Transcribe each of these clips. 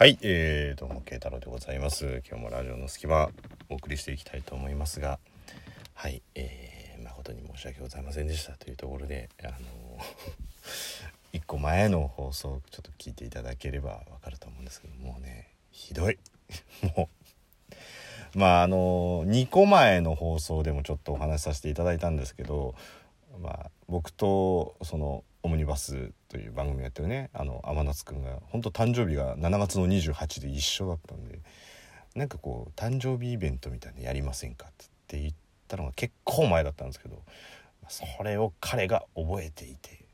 はい、えー、どうも、慶太郎でございます。今日もラジオの隙間、お送りしていきたいと思いますが、はい、えー、誠に申し訳ございませんでしたというところで、あの 一個前の放送、ちょっと聞いていただければわかると思うんですけど、もうね、ひどい。もう、まあ、あの、2個前の放送でもちょっとお話しさせていただいたんですけど、まあ、僕とそのオムニバスという番組やってるねあの天夏くんが本当誕生日が7月の28で一緒だったんでなんかこう誕生日イベントみたいなやりませんかって言ったのが結構前だったんですけどそれを彼が覚えていて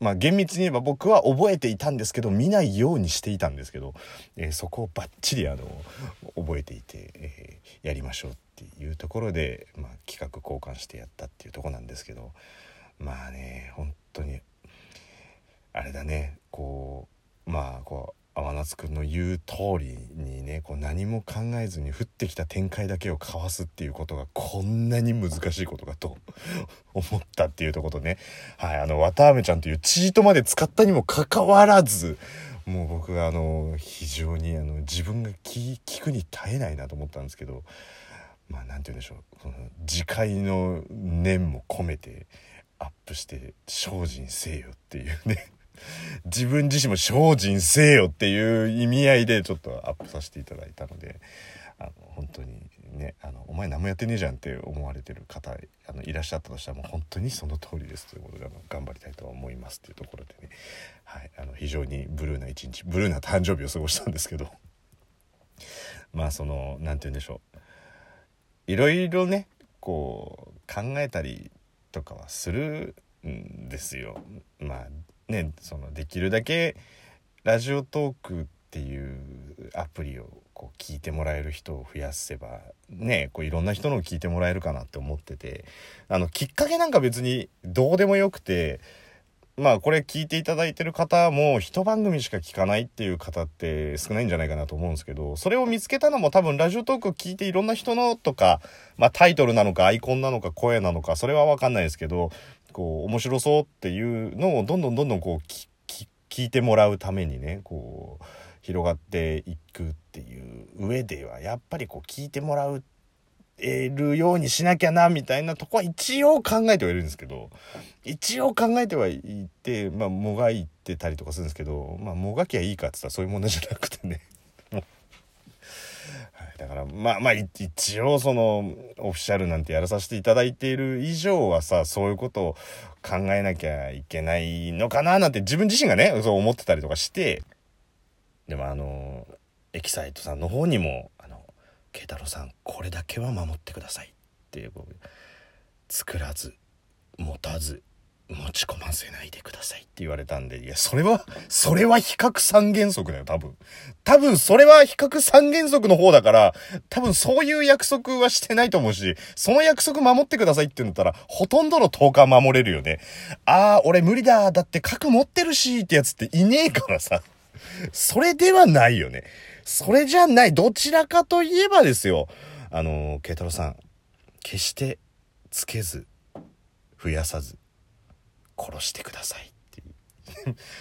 まあ厳密に言えば僕は覚えていたんですけど見ないようにしていたんですけど、えーそこをバッチリあの覚えていて、えーやりましょうっていうところで、まあ、企画交換してやったっていうとこなんですけどまあね本当にあれだねこうまあこう天夏くんの言う通りにねこう何も考えずに降ってきた展開だけをかわすっていうことがこんなに難しいことかと 思ったっていうとことねはいあの綿あめちゃんというチートまで使ったにもかかわらずもう僕があの非常にあの自分が聞聞くに耐えないなと思ったんですけどまあなんて言うんでしょうその自戒の念も込めてアップして精進せよっていうね。自分自身も精進せよっていう意味合いでちょっとアップさせていただいたのであの本当にねあのお前何もやってねえじゃんって思われてる方あのいらっしゃったとしたらもう本当にその通りですということであの頑張りたいと思いますっていうところでね、はい、あの非常にブルーな一日ブルーな誕生日を過ごしたんですけど。まあその何て言うんでしょう。いろいろねこう考えたりとかはするんですよ。まあねそのできるだけラジオトークっていうアプリをこう聞いてもらえる人を増やせばねこういろんな人のを聞いてもらえるかなって思っててあのきっかけなんか別にどうでもよくてまあこれ聞いていただいてる方も一番組しか聞かないっていう方って少ないんじゃないかなと思うんですけどそれを見つけたのも多分ラジオトーク聞いていろんな人のとか、まあ、タイトルなのかアイコンなのか声なのかそれは分かんないですけどこう面白そうっていうのをどんどんどんどんこう聞いてもらうためにねこう広がっていくっていう上ではやっぱりこう聞いてもらうえるようにしなきゃなみたいなとこは一応考えてはいるんですけど一応考えてはいてまあもがいてたりとかするんですけどまあもがきゃいいかっつったらそういう問題じゃなくてね。はい。だからまあまあ一応そのオフィシャルなんてやらさせていただいている以上はさそういうことを考えなきゃいけないのかななんて自分自身がねそう思ってたりとかしてでもあのエキサイトさんの方にも「あの慶太郎さんこれだけは守ってください」っていう作らず持たず持ち込ませないでくださいって言われたんでいやそれはそれは比較三原則だよ多分。多分それは比較三原則の方だから多分そういう約束はしてないと思うしその約束守ってくださいって言うんだったらほとんどの10日守れるよね。ああ俺無理だだって核持ってるしってやつっていねえからさ。それではないよね。それじゃない。どちらかといえばですよ。あの、慶太郎さん、決してつけず、増やさず、殺してください。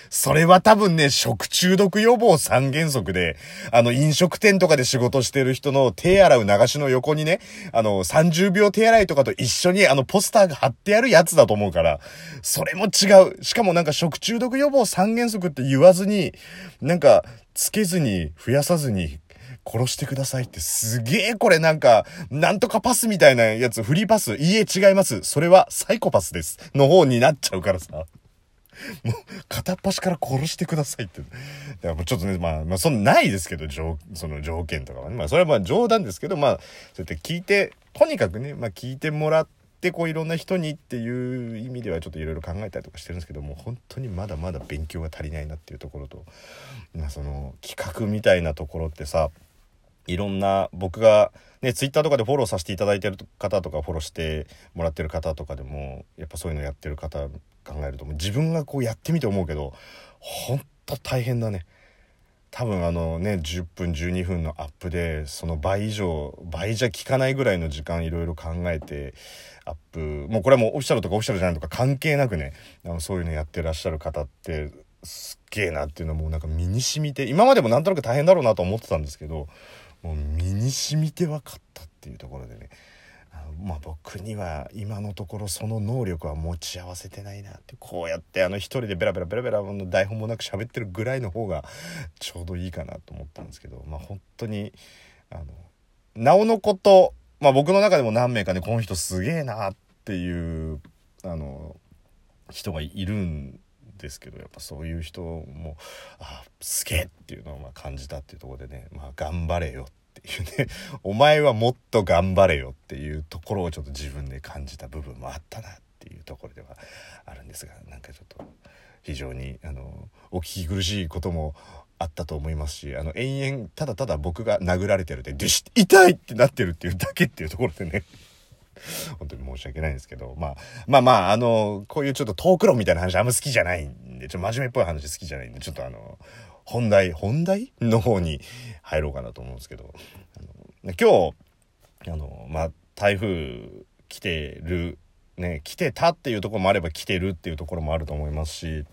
それは多分ね、食中毒予防三原則で、あの、飲食店とかで仕事してる人の手洗う流しの横にね、あの、30秒手洗いとかと一緒にあの、ポスターが貼ってあるやつだと思うから、それも違う。しかもなんか食中毒予防三原則って言わずに、なんか、つけずに、増やさずに、殺してくださいってすげえこれなんか、なんとかパスみたいなやつ、フリーパス。いいえ違います。それはサイコパスです。の方になっちゃうからさ。もう、片っ端から殺してくださいって。だからもちょっとね、まあ、まあ、そんないですけど、その条件とかはね。まあ、それはまあ冗談ですけど、まあ、そうやって聞いて、とにかくね、まあ聞いてもらって、こういろんな人にっていう意味ではちょっといろいろ考えたりとかしてるんですけども、本当にまだまだ勉強が足りないなっていうところと、まあその、企画みたいなところってさ、いろんな僕がねツイッターとかでフォローさせていただいてる方とかフォローしてもらってる方とかでもやっぱそういうのやってる方考えると自分がこうやってみて思うけどほんと大変だね。多分あのね10分12分のアップでその倍以上倍じゃ効かないぐらいの時間いろいろ考えてアップもうこれはもうオフィシャルとかオフィシャルじゃないとか関係なくねあのそういうのやってらっしゃる方ってすっげえなっていうのはもうなんか身に染みて今までもなんとなく大変だろうなと思ってたんですけどもう身に染みて分かったっていうところでね。まあ僕には今のところその能力は持ち合わせてないなって。こうやってあの一人でベラベラベラベラの台本もなく喋ってるぐらいの方がちょうどいいかなと思ったんですけど。まあ本当にあのなおのことまあ僕の中でも何名かねこの人すげえなっていうあの人がいるんですけどやっぱそういう人もあすげえっていうのをま感じたっていうとこでねまあ頑張れよっていうね お前はもっと頑張れよっていうところをちょっと自分で感じた部分もあったなっていうところではあるんですがなんかちょっと非常にあのお聞き苦しいこともあったと思いますしあの延々ただただ僕が殴られてるで「痛い!」ってなってるっていうだけっていうところでね 本当に申し訳ないんですけど、まあ、まあまあ、あの、こういうちょっとトーク論みたいな話あんま好きじゃないんで、ちょっと真面目っぽい話好きじゃないんで、ちょっとあの、本題、本題？の方に入ろうかなと思うんですけど、今日、あの、まあ、台風来てる、ね、来てたっていうところもあれば来てるっていうところもあると思いますし、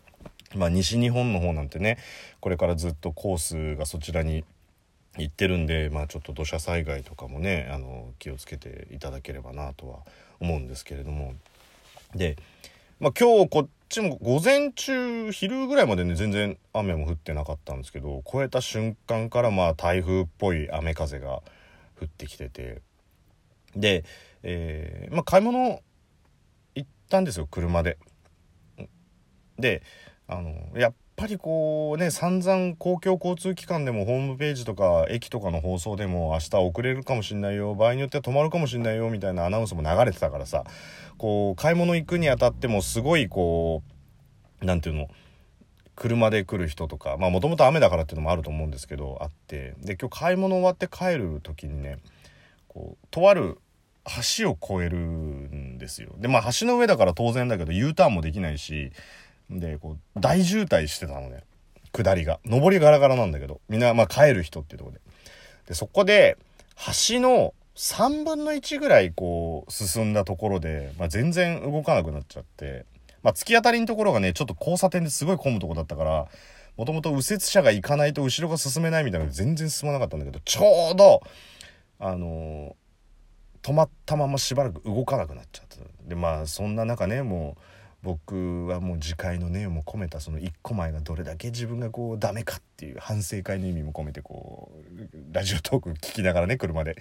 まあ、西日本の方なんてね、これからずっとコースがそちらに行ってるんで、まあ、ちょっと土砂災害とかもねあの気をつけていただければなとは思うんですけれどもで、まあ、今日こっちも午前中昼ぐらいまでね全然雨も降ってなかったんですけど越えた瞬間からまあ台風っぽい雨風が降ってきててで、えー、まあ、買い物行ったんですよ車で。であのやっぱりこうね散々公共交通機関でもホームページとか駅とかの放送でも明日遅れるかもしんないよ場合によっては止まるかもしんないよみたいなアナウンスも流れてたからさこう買い物行くにあたってもすごいこう何て言うの車で来る人とかまあもともと雨だからっていうのもあると思うんですけどあって。で今日買い物終わって帰る時にねこうとある橋を越えるんですよ。でまあ橋の上だから当然だけど U ターンもできないしで、こう、大渋滞してたのね。下りが。上りガラガラなんだけど、みんな、まあ帰る人っていうとこで。で、そこで、橋の3分の1ぐらいこう、進んだところで、まあ全然動かなくなっちゃって、まあ突き当たりのところがね、ちょっと交差点ですごい混むとこだったから、もともと右折車が行かないと後ろが進めないみたいなので全然進まなかったんだけど、ちょうど、あのー、止まったまましばらく動かなくなっちゃった。で、まあそんな中ね、もう、僕はもう自戒の念を込めたその一個前がどれだけ自分がこうダメかっていう反省会の意味も込めてこうラジオトーク聞きながらね車で。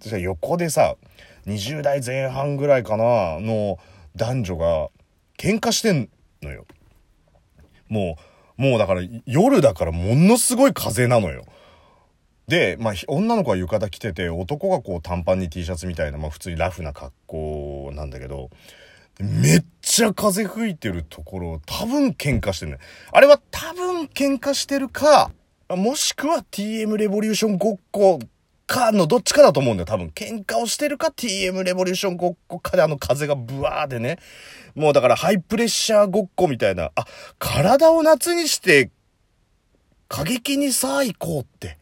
そしたら横でさ20代前半ぐらいかなの男女が喧嘩してんのよ。もうもうだから夜だからものすごい風なのよ。で、まあ、女の子は浴衣着てて男がこう短パンに T シャツみたいな、まあ、普通にラフな格好なんだけどめっちゃ風吹いてるところ、多分喧嘩してるね。あれは多分喧嘩してるか、もしくは TM レボリューションごっこかのどっちかだと思うんだよ。多分喧嘩をしてるか TM レボリューションごっこかであの風がブワーでね。もうだからハイプレッシャーごっこみたいな。あ、体を夏にして過激にさあ行こうって。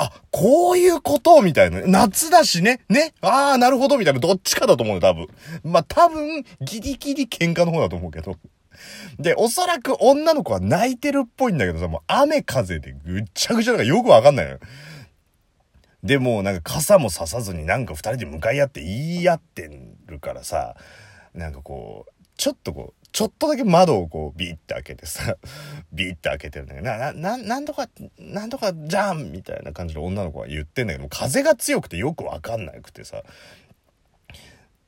あ、こういうことみたいな。夏だしね。ね。ああ、なるほど、みたいな。どっちかだと思うよ、多分。まあ、多分、ギリギリ喧嘩の方だと思うけど。で、おそらく女の子は泣いてるっぽいんだけどさ、もう雨風でぐっちゃぐちゃだからよくわかんないのよ。でもなんか傘もささずになんか二人で向かい合って言い合ってるからさ、なんかこう、ちょっとこう、ちょっとだけ窓をこうビーって開けてさ、ビーって開けてるんだけど、な、な、なんとか、なんとかじゃんみたいな感じで女の子は言ってんだけど、風が強くてよくわかんなくてさ、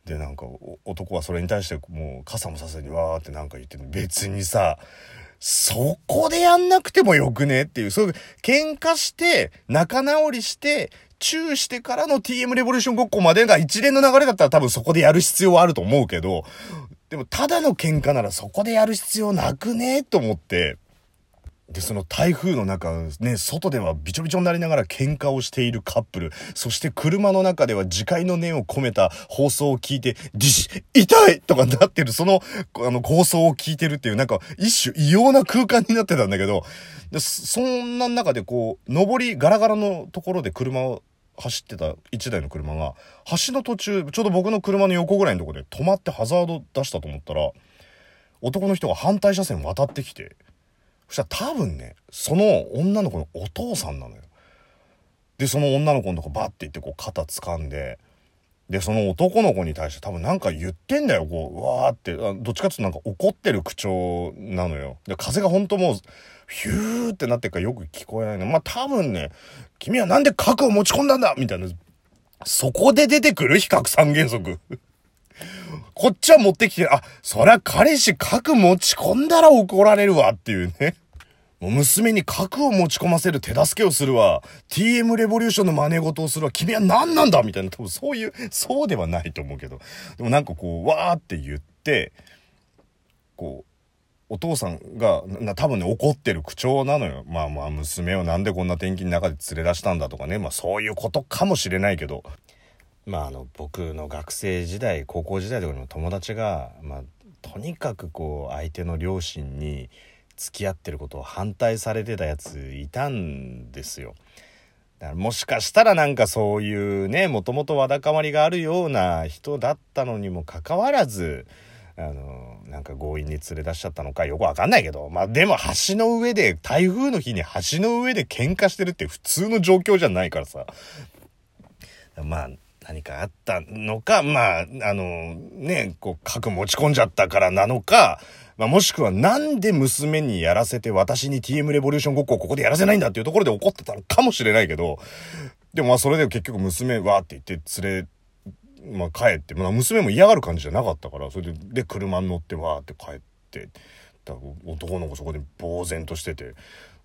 で、なんか男はそれに対してもう傘もさずにわーってなんか言ってる別にさ、そこでやんなくてもよくねっていう、そういう喧嘩して、仲直りして、チューしてからの TM レボリューションごっこまでが一連の流れだったら多分そこでやる必要はあると思うけど、でもただの喧嘩ならそこでやる必要なくね？と思って、で、その台風の中、ね、外ではびちょびちょになりながら喧嘩をしているカップル、そして車の中では自戒の念を込めた放送を聞いて、ディシ痛い！とかなってる、その、あの、放送を聞いてるっていう、なんか、一種異様な空間になってたんだけど、でそんな中でこう、上りガラガラのところで車を走ってた1台の車が橋の途中ちょうど僕の車の横ぐらいのとこで止まってハザード出したと思ったら男の人が反対車線渡ってきてそしたら多分ねその女の子のお父さんなのよ。でその女の子のとこバッて行ってこう肩掴んででその男の子に対して多分なんか言ってんだよこううわーってどっちかっていうとなんか怒ってる口調なのよ。で風が本当もうヒューってなってるからよく聞こえないの。まあ多分ね君はなんで核を持ち込んだんだみたいな。そこで出てくる比較三原則。こっちは持ってきて、あ、そりゃ彼氏核持ち込んだら怒られるわっていうね。もう娘に核を持ち込ませる手助けをするわ。TM レボリューションの真似事をするわ。君は何なんだみたいな、多分そういう、そうではないと思うけど。でもなんかこう、わーって言って、こう、お父さんが、多分ね、怒ってる口調なのよ。まあまあ、娘をなんでこんな天気の中で連れ出したんだとかね。まあそういうことかもしれないけど。まああの、僕の学生時代、高校時代とかにも友達が、まあ、とにかくこう、相手の両親に、付き合ってることを反対されてたやついたんですよ。だからもしかしたらなんかそういうねもともとわだかまりがあるような人だったのにもかかわらずあのなんか強引に連れ出しちゃったのかよくわかんないけどまあでも橋の上で台風の日に橋の上で喧嘩してるって普通の状況じゃないからさまあ何かあったのかまああのねこう核持ち込んじゃったからなのかまあ、もしくはなんで娘にやらせて私に TM レボリューションごっこをここでやらせないんだっていうところで怒ってたのかもしれないけど、でもまあそれで結局娘わーって言って連れ、まあ帰って、まあ娘も嫌がる感じじゃなかったから、それで、で車に乗ってわーって帰って、男の子そこで呆然としてて、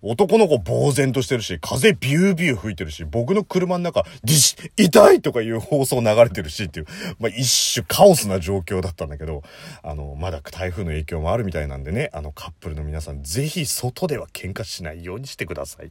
男の子呆然としてるし、風ビュービュー吹いてるし、僕の車の中、ディシ痛いとかいう放送流れてるしっていう、まあ、一種カオスな状況だったんだけど、あの、まだ台風の影響もあるみたいなんでね、あのカップルの皆さん、ぜひ外では喧嘩しないようにしてください。